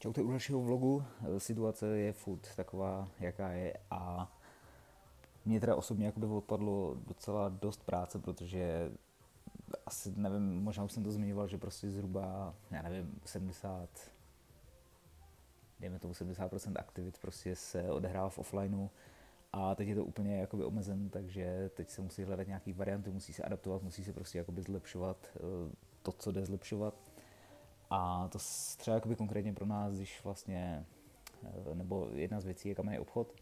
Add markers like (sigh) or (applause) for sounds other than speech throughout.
Čaute u dalšího vlogu. Situace je furt taková, jaká je a mě teda osobně jakoby odpadlo docela dost práce, protože asi nevím, možná už jsem to zmiňoval, že prostě zhruba, já nevím, 70, dejme tomu 70% aktivit prostě se odehrává v offlineu a teď je to úplně jakoby omezen, takže teď se musí hledat nějaký varianty, musí se adaptovat, musí se prostě jakoby zlepšovat eh, to, co jde zlepšovat a to třeba jakoby konkrétně pro nás, když vlastně, eh, nebo jedna z věcí je kamenný obchod.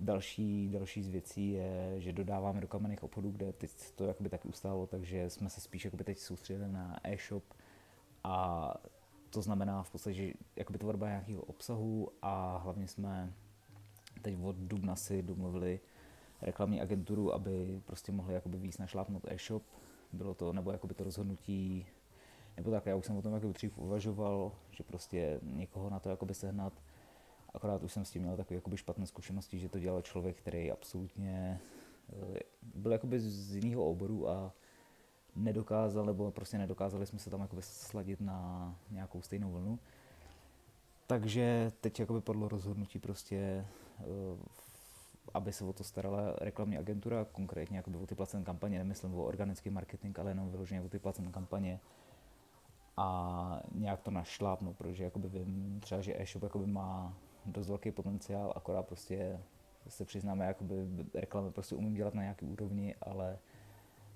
Další, další z věcí je, že dodáváme do kamenných obchodů, kde teď to jakoby taky ustálo, takže jsme se spíš jakoby teď soustředili na e-shop a to znamená v podstatě, že jakoby tvorba nějakého obsahu a hlavně jsme teď od dubna si domluvili reklamní agenturu, aby prostě mohli jakoby víc našlápnout e-shop. Bylo to, nebo jakoby to rozhodnutí nebo tak, já už jsem o tom jako dřív uvažoval, že prostě někoho na to jakoby sehnat, akorát už jsem s tím měl takové jakoby špatné zkušenosti, že to dělal člověk, který absolutně eh, byl jakoby z jiného oboru a nedokázal, nebo prostě nedokázali jsme se tam jakoby sladit na nějakou stejnou vlnu. Takže teď jakoby padlo rozhodnutí prostě, eh, aby se o to starala reklamní agentura, konkrétně jakoby o ty placené kampaně, nemyslím o organický marketing, ale jenom vyloženě o ty placené kampaně, a nějak to našlápnu, protože jakoby vím třeba, že e-shop jakoby má dost velký potenciál, akorát prostě se přiznáme, jakoby reklamy prostě umím dělat na nějaký úrovni, ale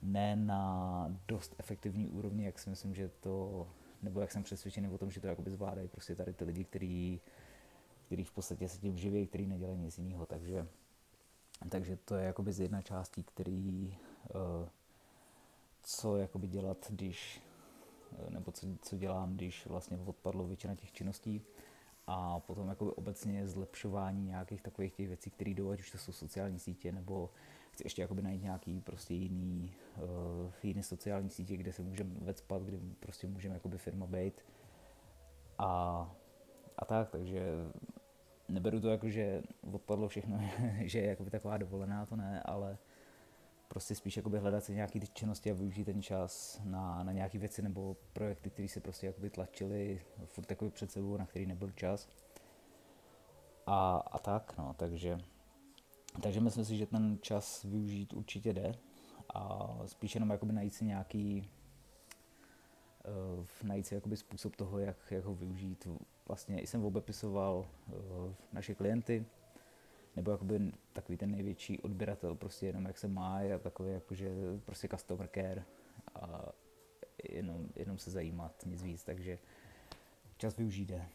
ne na dost efektivní úrovni, jak si myslím, že to, nebo jak jsem přesvědčený o tom, že to jakoby zvládají prostě tady ty lidi, který, který v podstatě se tím živí, který nedělají nic jiného, takže, takže to je jakoby z jedna částí, který, uh, co jakoby dělat, když Eh, nebo co, co dělám, když vlastně odpadlo většina těch činností. A potom jakoby obecně zlepšování nějakých takových těch věcí, které jdou, ať už to jsou sociální sítě, nebo chci ještě jakoby najít nějaký prostě jiný, uh, jiný sociální sítě, kde se můžeme vecpat, kde prostě můžeme jakoby firma být. A, a tak, takže neberu to jako, že odpadlo všechno, (laughs) že je jakoby taková dovolená, to ne, ale prostě spíš jakoby hledat si nějaké ty činnosti a využít ten čas na, na nějaké věci nebo projekty, které se prostě jakoby tlačily furt jakoby před sebou, na který nebyl čas. A, a tak, no, takže, takže myslím si, že ten čas využít určitě jde a spíš jenom jakoby najít si nějaký uh, najít si jakoby způsob toho, jak, jak ho využít. Vlastně jsem obepisoval uh, naše klienty, nebo jakoby takový ten největší odběratel, prostě jenom jak se má a takový jakože prostě customer care a jenom, jenom se zajímat, nic víc, takže čas využijte.